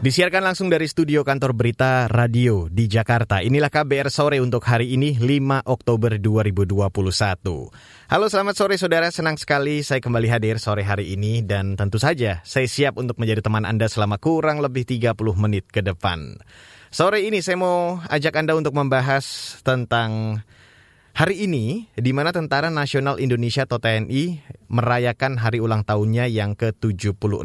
Disiarkan langsung dari studio kantor berita radio di Jakarta. Inilah KBR sore untuk hari ini 5 Oktober 2021. Halo selamat sore saudara, senang sekali saya kembali hadir sore hari ini dan tentu saja saya siap untuk menjadi teman Anda selama kurang lebih 30 menit ke depan. Sore ini saya mau ajak Anda untuk membahas tentang Hari ini, di mana Tentara Nasional Indonesia atau TNI merayakan hari ulang tahunnya yang ke-76.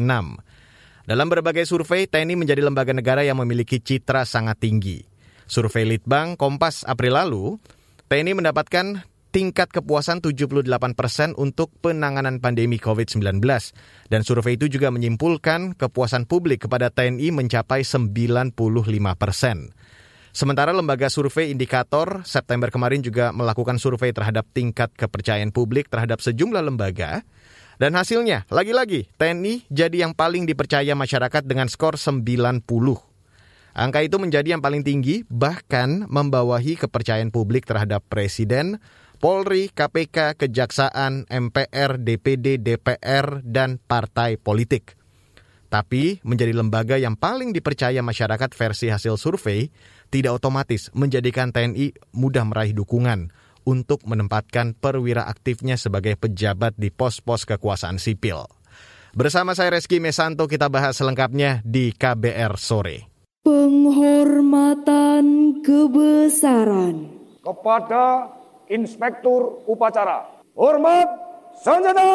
Dalam berbagai survei, TNI menjadi lembaga negara yang memiliki citra sangat tinggi. Survei Litbang Kompas April lalu, TNI mendapatkan tingkat kepuasan 78 persen untuk penanganan pandemi COVID-19. Dan survei itu juga menyimpulkan kepuasan publik kepada TNI mencapai 95 persen. Sementara lembaga survei indikator September kemarin juga melakukan survei terhadap tingkat kepercayaan publik terhadap sejumlah lembaga dan hasilnya, lagi-lagi, TNI jadi yang paling dipercaya masyarakat dengan skor 90. Angka itu menjadi yang paling tinggi, bahkan membawahi kepercayaan publik terhadap Presiden, Polri, KPK, Kejaksaan, MPR, DPD, DPR, dan partai politik. Tapi menjadi lembaga yang paling dipercaya masyarakat versi hasil survei tidak otomatis menjadikan TNI mudah meraih dukungan untuk menempatkan perwira aktifnya sebagai pejabat di pos-pos kekuasaan sipil. Bersama saya Reski Mesanto kita bahas selengkapnya di KBR sore. Penghormatan kebesaran kepada Inspektur Upacara. Hormat senjata!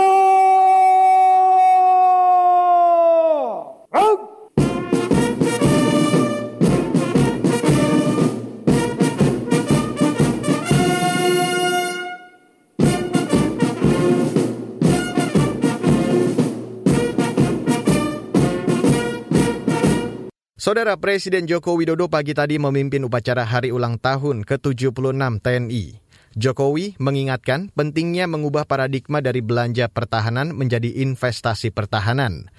Ruk! Saudara Presiden Joko Widodo pagi tadi memimpin upacara hari ulang tahun ke-76 TNI. Jokowi mengingatkan pentingnya mengubah paradigma dari belanja pertahanan menjadi investasi pertahanan.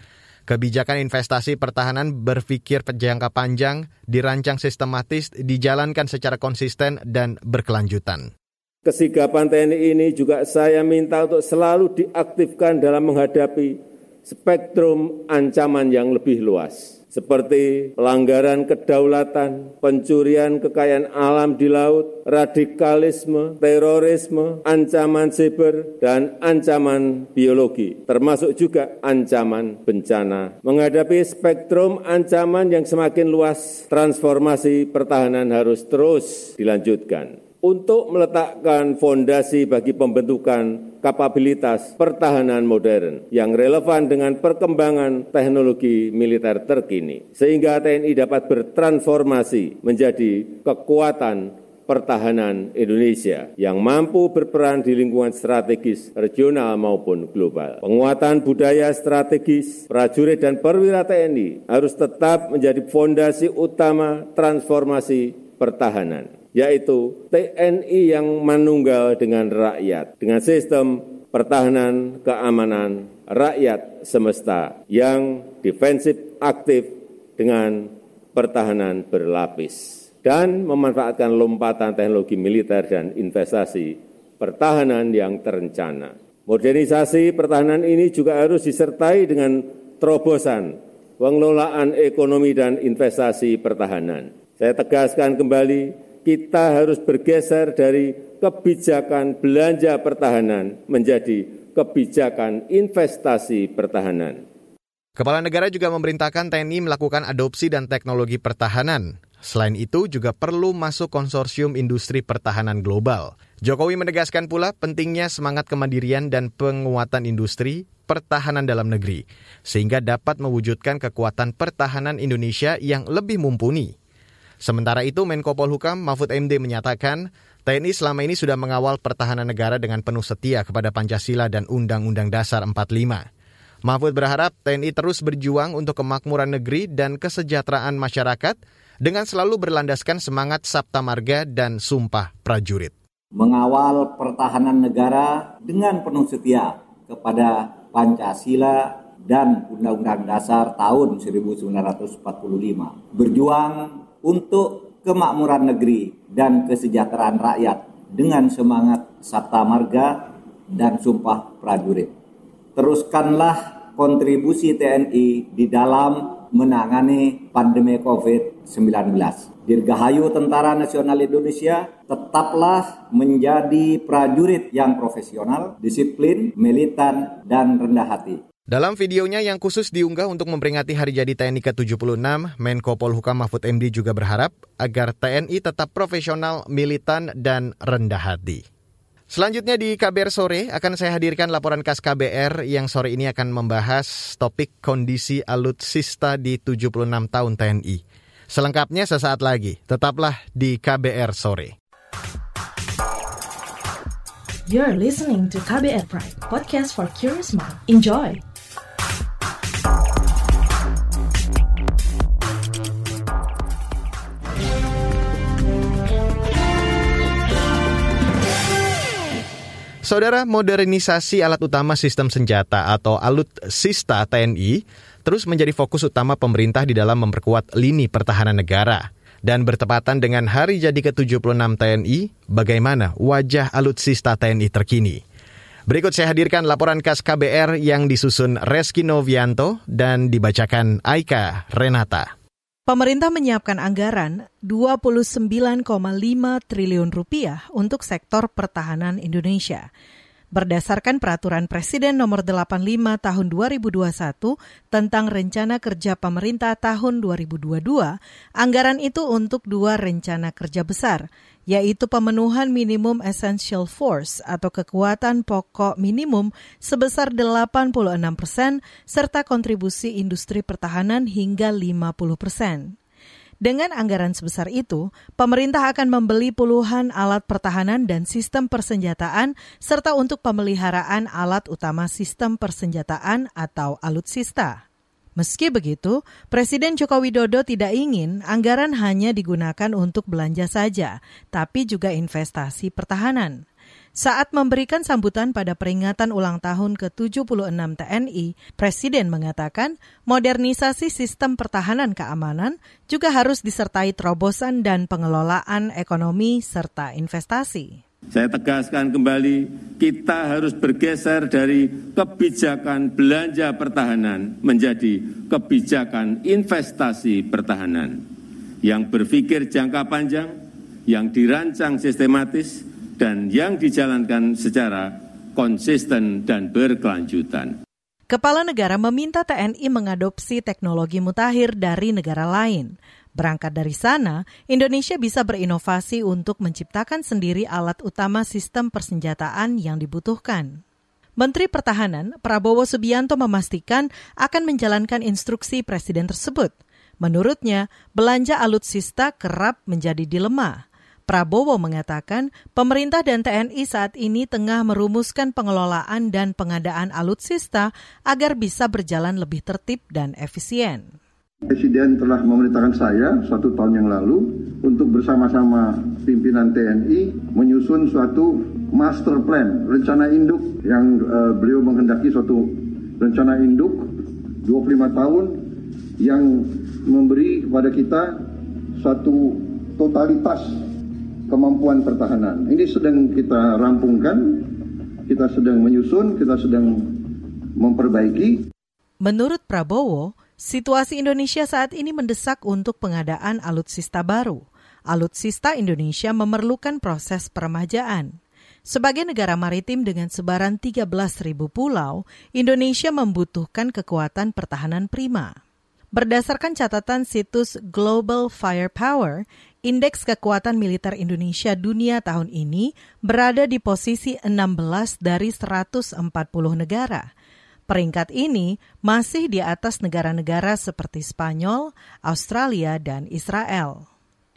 Kebijakan investasi pertahanan berpikir jangka panjang, dirancang sistematis, dijalankan secara konsisten dan berkelanjutan. Kesigapan TNI ini juga saya minta untuk selalu diaktifkan dalam menghadapi spektrum ancaman yang lebih luas seperti pelanggaran kedaulatan, pencurian kekayaan alam di laut, radikalisme, terorisme, ancaman siber, dan ancaman biologi, termasuk juga ancaman bencana. Menghadapi spektrum ancaman yang semakin luas, transformasi pertahanan harus terus dilanjutkan untuk meletakkan fondasi bagi pembentukan kapabilitas pertahanan modern yang relevan dengan perkembangan teknologi militer terkini, sehingga TNI dapat bertransformasi menjadi kekuatan pertahanan Indonesia yang mampu berperan di lingkungan strategis regional maupun global. Penguatan budaya strategis prajurit dan perwira TNI harus tetap menjadi fondasi utama transformasi pertahanan yaitu TNI yang manunggal dengan rakyat, dengan sistem pertahanan keamanan rakyat semesta yang defensif aktif dengan pertahanan berlapis dan memanfaatkan lompatan teknologi militer dan investasi pertahanan yang terencana. Modernisasi pertahanan ini juga harus disertai dengan terobosan pengelolaan ekonomi dan investasi pertahanan. Saya tegaskan kembali kita harus bergeser dari kebijakan belanja pertahanan menjadi kebijakan investasi pertahanan. Kepala negara juga memerintahkan TNI melakukan adopsi dan teknologi pertahanan. Selain itu juga perlu masuk konsorsium industri pertahanan global. Jokowi menegaskan pula pentingnya semangat kemandirian dan penguatan industri pertahanan dalam negeri, sehingga dapat mewujudkan kekuatan pertahanan Indonesia yang lebih mumpuni. Sementara itu, Menko Polhukam Mahfud MD menyatakan, TNI selama ini sudah mengawal pertahanan negara dengan penuh setia kepada Pancasila dan Undang-Undang Dasar 45. Mahfud berharap TNI terus berjuang untuk kemakmuran negeri dan kesejahteraan masyarakat dengan selalu berlandaskan semangat Sabta Marga dan Sumpah Prajurit. Mengawal pertahanan negara dengan penuh setia kepada Pancasila dan Undang-Undang Dasar tahun 1945. Berjuang untuk kemakmuran negeri dan kesejahteraan rakyat dengan semangat Sabta Marga dan Sumpah Prajurit. Teruskanlah kontribusi TNI di dalam menangani pandemi COVID-19. Dirgahayu Tentara Nasional Indonesia tetaplah menjadi prajurit yang profesional, disiplin, militan, dan rendah hati. Dalam videonya yang khusus diunggah untuk memperingati Hari Jadi TNI ke-76, Menko Polhukam Mahfud MD juga berharap agar TNI tetap profesional, militan, dan rendah hati. Selanjutnya di KBR sore akan saya hadirkan laporan khas KBR yang sore ini akan membahas topik kondisi alutsista di 76 tahun TNI. Selengkapnya sesaat lagi, tetaplah di KBR sore. You're listening to KBR Pride, podcast for curious mind. Enjoy. Saudara, modernisasi alat utama sistem senjata atau alutsista TNI terus menjadi fokus utama pemerintah di dalam memperkuat lini pertahanan negara. Dan bertepatan dengan hari jadi ke-76 TNI, bagaimana wajah alutsista TNI terkini? Berikut saya hadirkan laporan khas KBR yang disusun Reski Novianto dan dibacakan Aika Renata. Pemerintah menyiapkan anggaran 29,5 triliun rupiah untuk sektor pertahanan Indonesia. Berdasarkan peraturan Presiden nomor 85 tahun 2021 tentang rencana kerja pemerintah tahun 2022, anggaran itu untuk dua rencana kerja besar, yaitu pemenuhan minimum essential force atau kekuatan pokok minimum sebesar 86 persen serta kontribusi industri pertahanan hingga 50 persen. Dengan anggaran sebesar itu, pemerintah akan membeli puluhan alat pertahanan dan sistem persenjataan serta untuk pemeliharaan alat utama sistem persenjataan atau alutsista. Meski begitu, Presiden Joko Widodo tidak ingin anggaran hanya digunakan untuk belanja saja, tapi juga investasi pertahanan. Saat memberikan sambutan pada peringatan ulang tahun ke-76 TNI, Presiden mengatakan modernisasi sistem pertahanan keamanan juga harus disertai terobosan dan pengelolaan ekonomi serta investasi. Saya tegaskan kembali, kita harus bergeser dari kebijakan belanja pertahanan menjadi kebijakan investasi pertahanan yang berpikir jangka panjang, yang dirancang sistematis, dan yang dijalankan secara konsisten dan berkelanjutan. Kepala negara meminta TNI mengadopsi teknologi mutakhir dari negara lain. Berangkat dari sana, Indonesia bisa berinovasi untuk menciptakan sendiri alat utama sistem persenjataan yang dibutuhkan. Menteri Pertahanan Prabowo Subianto memastikan akan menjalankan instruksi Presiden tersebut. Menurutnya, belanja alutsista kerap menjadi dilema. Prabowo mengatakan pemerintah dan TNI saat ini tengah merumuskan pengelolaan dan pengadaan alutsista agar bisa berjalan lebih tertib dan efisien. Presiden telah memerintahkan saya satu tahun yang lalu untuk bersama-sama pimpinan TNI menyusun suatu master plan, rencana induk yang uh, beliau menghendaki suatu rencana induk 25 tahun yang memberi kepada kita satu totalitas kemampuan pertahanan. Ini sedang kita rampungkan, kita sedang menyusun, kita sedang memperbaiki. Menurut Prabowo, Situasi Indonesia saat ini mendesak untuk pengadaan alutsista baru. Alutsista Indonesia memerlukan proses peremajaan. Sebagai negara maritim dengan sebaran 13.000 pulau, Indonesia membutuhkan kekuatan pertahanan prima. Berdasarkan catatan situs Global Firepower, indeks kekuatan militer Indonesia dunia tahun ini berada di posisi 16 dari 140 negara. Peringkat ini masih di atas negara-negara seperti Spanyol, Australia, dan Israel.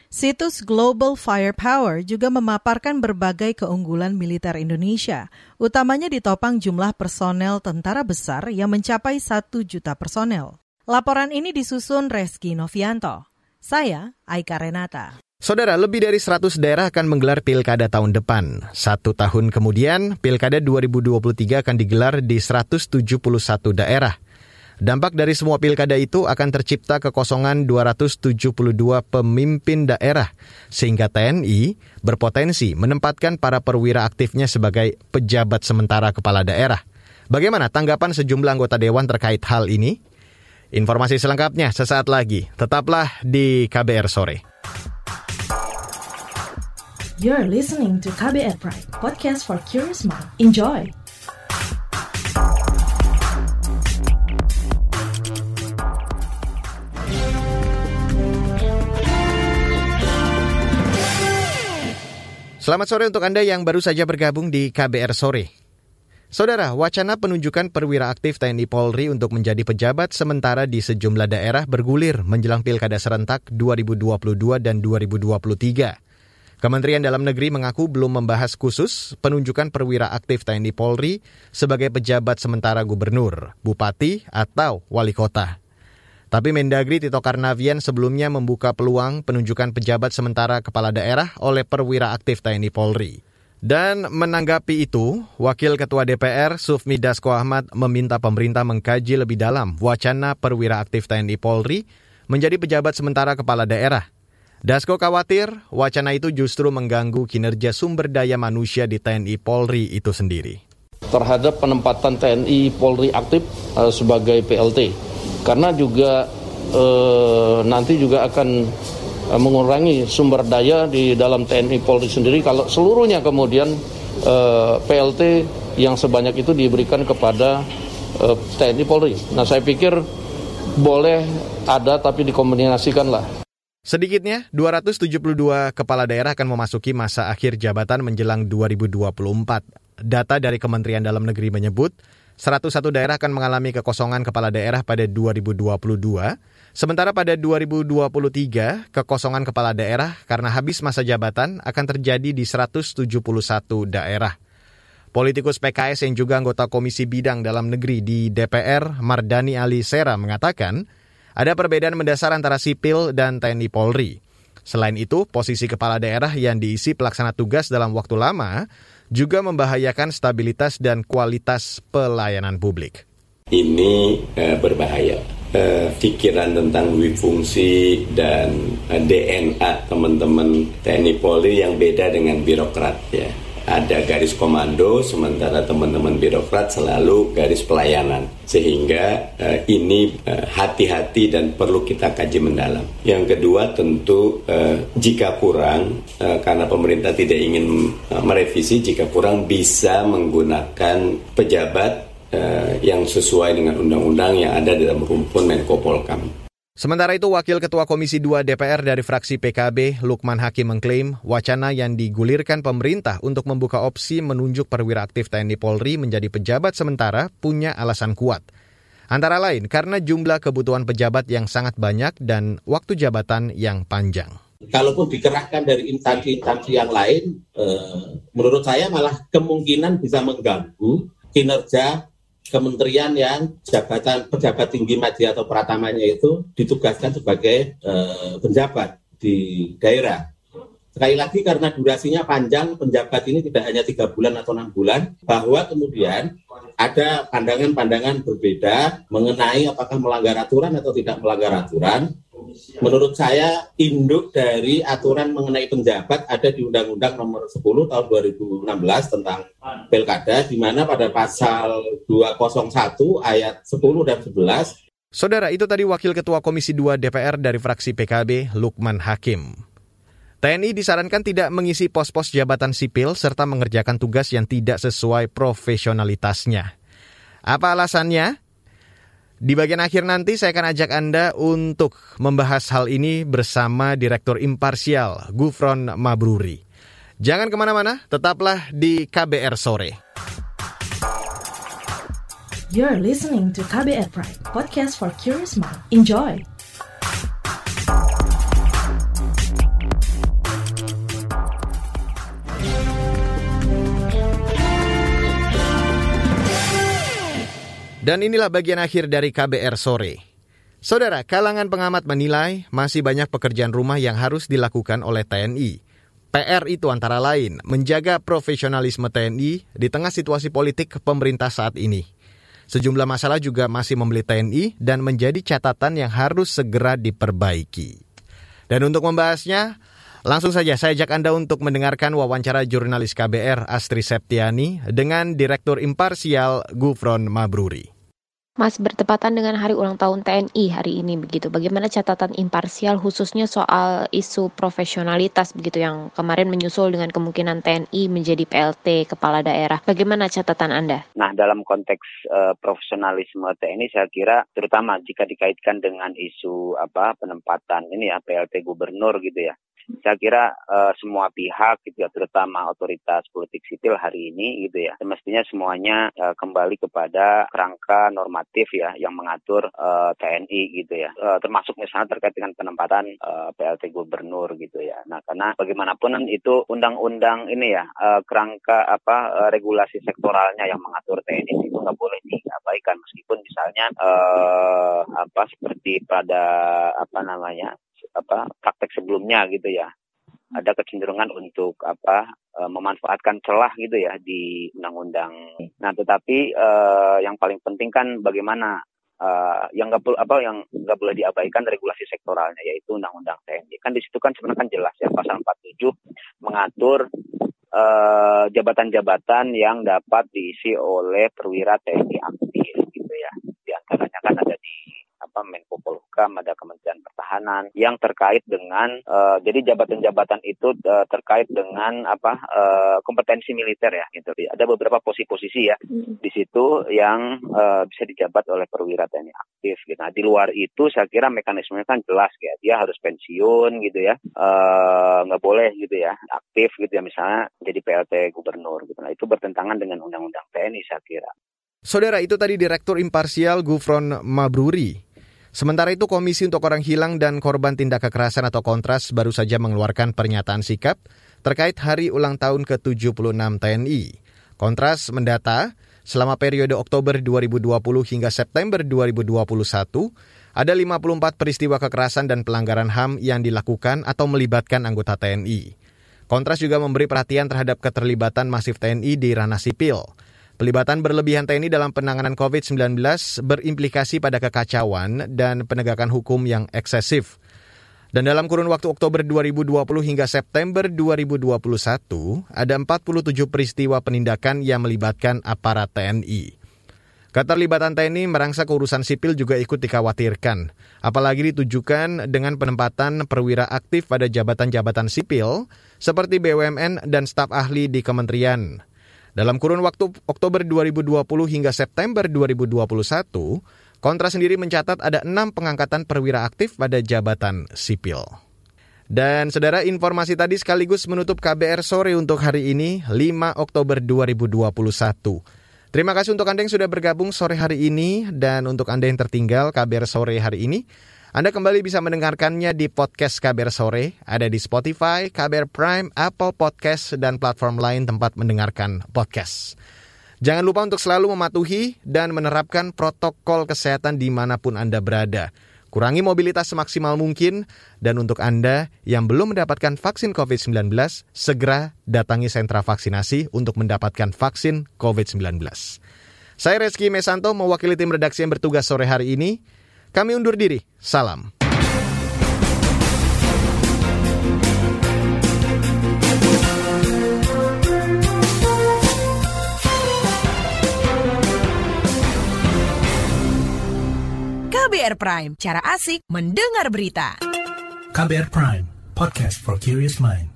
Situs Global Firepower juga memaparkan berbagai keunggulan militer Indonesia, utamanya ditopang jumlah personel tentara besar yang mencapai satu juta personel. Laporan ini disusun Reski Novianto. Saya Aika Renata. Saudara, lebih dari 100 daerah akan menggelar pilkada tahun depan. Satu tahun kemudian, pilkada 2023 akan digelar di 171 daerah. Dampak dari semua pilkada itu akan tercipta kekosongan 272 pemimpin daerah, sehingga TNI berpotensi menempatkan para perwira aktifnya sebagai pejabat sementara kepala daerah. Bagaimana tanggapan sejumlah anggota dewan terkait hal ini? Informasi selengkapnya sesaat lagi. Tetaplah di KBR sore. You're listening to KBR Pride, podcast for curious mind. Enjoy. Selamat sore untuk Anda yang baru saja bergabung di KBR Sore. Saudara, wacana penunjukan perwira aktif TNI Polri untuk menjadi pejabat sementara di sejumlah daerah bergulir menjelang Pilkada serentak 2022 dan 2023. Kementerian Dalam Negeri mengaku belum membahas khusus penunjukan perwira aktif TNI Polri sebagai pejabat sementara gubernur, bupati, atau wali kota. Tapi Mendagri Tito Karnavian sebelumnya membuka peluang penunjukan pejabat sementara kepala daerah oleh perwira aktif TNI Polri. Dan menanggapi itu, Wakil Ketua DPR Sufmi Dasko Ahmad meminta pemerintah mengkaji lebih dalam wacana perwira aktif TNI Polri menjadi pejabat sementara kepala daerah. Dasko khawatir wacana itu justru mengganggu kinerja sumber daya manusia di TNI Polri itu sendiri. Terhadap penempatan TNI Polri aktif uh, sebagai PLT, karena juga eh, nanti juga akan eh, mengurangi sumber daya di dalam TNI Polri sendiri kalau seluruhnya kemudian eh, PLT yang sebanyak itu diberikan kepada eh, TNI Polri. Nah saya pikir boleh ada tapi dikombinasikan lah. Sedikitnya, 272 kepala daerah akan memasuki masa akhir jabatan menjelang 2024. Data dari Kementerian Dalam Negeri menyebut, 101 daerah akan mengalami kekosongan kepala daerah pada 2022, sementara pada 2023 kekosongan kepala daerah karena habis masa jabatan akan terjadi di 171 daerah. Politikus PKS yang juga anggota Komisi Bidang Dalam Negeri di DPR, Mardani Ali Sera mengatakan, ada perbedaan mendasar antara sipil dan TNI Polri. Selain itu, posisi kepala daerah yang diisi pelaksana tugas dalam waktu lama juga membahayakan stabilitas dan kualitas pelayanan publik. Ini eh, berbahaya. Eh, pikiran tentang fungsi dan eh, DNA teman-teman TNI Polri yang beda dengan birokrat ya ada garis komando sementara teman-teman birokrat selalu garis pelayanan sehingga uh, ini eh, hati-hati uh, dan perlu kita kaji mendalam. Yang kedua tentu uh, jika kurang uh, karena pemerintah tidak ingin uh, merevisi jika kurang bisa menggunakan pejabat yang sesuai dengan undang-undang yang ada dalam rumpun Menko Polkam. Sementara itu, Wakil Ketua Komisi 2 DPR dari fraksi PKB, Lukman Hakim mengklaim wacana yang digulirkan pemerintah untuk membuka opsi menunjuk perwira aktif TNI Polri menjadi pejabat sementara punya alasan kuat. Antara lain karena jumlah kebutuhan pejabat yang sangat banyak dan waktu jabatan yang panjang. Kalaupun dikerahkan dari instansi-instansi yang lain, eh, menurut saya malah kemungkinan bisa mengganggu kinerja kementerian yang jabatan pejabat tinggi media atau pratamanya itu ditugaskan sebagai uh, penjabat di daerah. Sekali lagi karena durasinya panjang, penjabat ini tidak hanya tiga bulan atau enam bulan, bahwa kemudian ada pandangan-pandangan berbeda mengenai apakah melanggar aturan atau tidak melanggar aturan, Menurut saya induk dari aturan mengenai penjabat ada di Undang-Undang Nomor 10 Tahun 2016 tentang Pilkada di mana pada pasal 201 ayat 10 dan 11 Saudara, itu tadi Wakil Ketua Komisi 2 DPR dari fraksi PKB, Lukman Hakim. TNI disarankan tidak mengisi pos-pos jabatan sipil serta mengerjakan tugas yang tidak sesuai profesionalitasnya. Apa alasannya? Di bagian akhir nanti saya akan ajak Anda untuk membahas hal ini bersama Direktur Imparsial Gufron Mabruri. Jangan ke mana-mana, tetaplah di KBR Sore. You're listening to KBR Pride, podcast for curious mind. Enjoy! Dan inilah bagian akhir dari KBR sore. Saudara, kalangan pengamat menilai masih banyak pekerjaan rumah yang harus dilakukan oleh TNI. PR itu antara lain menjaga profesionalisme TNI di tengah situasi politik pemerintah saat ini. Sejumlah masalah juga masih membeli TNI dan menjadi catatan yang harus segera diperbaiki. Dan untuk membahasnya, langsung saja saya ajak Anda untuk mendengarkan wawancara jurnalis KBR Astri Septiani dengan Direktur Imparsial Gufron Mabruri. Mas, bertepatan dengan hari ulang tahun TNI hari ini begitu. Bagaimana catatan imparsial khususnya soal isu profesionalitas begitu yang kemarin menyusul dengan kemungkinan TNI menjadi PLT kepala daerah. Bagaimana catatan Anda? Nah, dalam konteks uh, profesionalisme TNI saya kira terutama jika dikaitkan dengan isu apa penempatan ini ya PLT gubernur gitu ya saya kira uh, semua pihak gitu ya terutama otoritas politik sipil hari ini gitu ya semestinya semuanya uh, kembali kepada kerangka normatif ya yang mengatur uh, eh, TNI gitu ya. Uh, termasuk misalnya terkait dengan penempatan uh, PLT gubernur gitu ya. Nah karena bagaimanapun itu undang-undang ini ya uh, kerangka apa uh, regulasi sektoralnya yang mengatur TNI itu nggak boleh diabaikan. Meskipun misalnya uh, apa seperti pada apa namanya apa praktek sebelumnya gitu ya ada kecenderungan untuk apa e, memanfaatkan celah gitu ya di undang-undang. Nah, tetapi uh, yang paling penting kan bagaimana uh, yang nggak apa yang nggak boleh diabaikan regulasi sektoralnya yaitu undang-undang TNI. Kan di situ kan sebenarnya kan jelas ya pasal 47 mengatur jabatan-jabatan uh, yang dapat diisi oleh perwira TNI aktif gitu ya. Di antaranya kan ada di apa Menko Polhukam, ada Kementerian Pertahanan yang terkait dengan uh, jadi jabatan-jabatan itu uh, terkait dengan apa uh, kompetensi militer ya gitu. Ada beberapa posisi-posisi ya hmm. di situ yang uh, bisa dijabat oleh perwira TNI aktif gitu. Nah, di luar itu saya kira mekanismenya kan jelas ya. Dia harus pensiun gitu ya. nggak uh, boleh gitu ya aktif gitu ya misalnya jadi PLT gubernur gitu. Nah, itu bertentangan dengan undang-undang TNI saya kira. Saudara itu tadi Direktur Imparsial Gufron Mabruri. Sementara itu Komisi untuk Orang Hilang dan Korban Tindak Kekerasan atau Kontras baru saja mengeluarkan pernyataan sikap terkait hari ulang tahun ke-76 TNI. Kontras mendata selama periode Oktober 2020 hingga September 2021 ada 54 peristiwa kekerasan dan pelanggaran HAM yang dilakukan atau melibatkan anggota TNI. Kontras juga memberi perhatian terhadap keterlibatan masif TNI di ranah sipil. Pelibatan berlebihan TNI dalam penanganan COVID-19 berimplikasi pada kekacauan dan penegakan hukum yang eksesif. Dan dalam kurun waktu Oktober 2020 hingga September 2021, ada 47 peristiwa penindakan yang melibatkan aparat TNI. Keterlibatan TNI merangsak urusan sipil juga ikut dikhawatirkan, apalagi ditujukan dengan penempatan perwira aktif pada jabatan-jabatan sipil seperti BUMN dan staf ahli di kementerian. Dalam kurun waktu Oktober 2020 hingga September 2021, Kontra sendiri mencatat ada enam pengangkatan perwira aktif pada jabatan sipil. Dan saudara informasi tadi sekaligus menutup KBR sore untuk hari ini 5 Oktober 2021. Terima kasih untuk Anda yang sudah bergabung sore hari ini dan untuk Anda yang tertinggal KBR sore hari ini. Anda kembali bisa mendengarkannya di podcast KBR Sore, ada di Spotify, KBR Prime, Apple Podcast, dan platform lain tempat mendengarkan podcast. Jangan lupa untuk selalu mematuhi dan menerapkan protokol kesehatan di mana pun Anda berada. Kurangi mobilitas semaksimal mungkin, dan untuk Anda yang belum mendapatkan vaksin COVID-19, segera datangi sentra vaksinasi untuk mendapatkan vaksin COVID-19. Saya Reski Mesanto mewakili tim redaksi yang bertugas sore hari ini. Kami undur diri. Salam. KBR Prime, cara asik mendengar berita. KBR Prime, podcast for curious mind.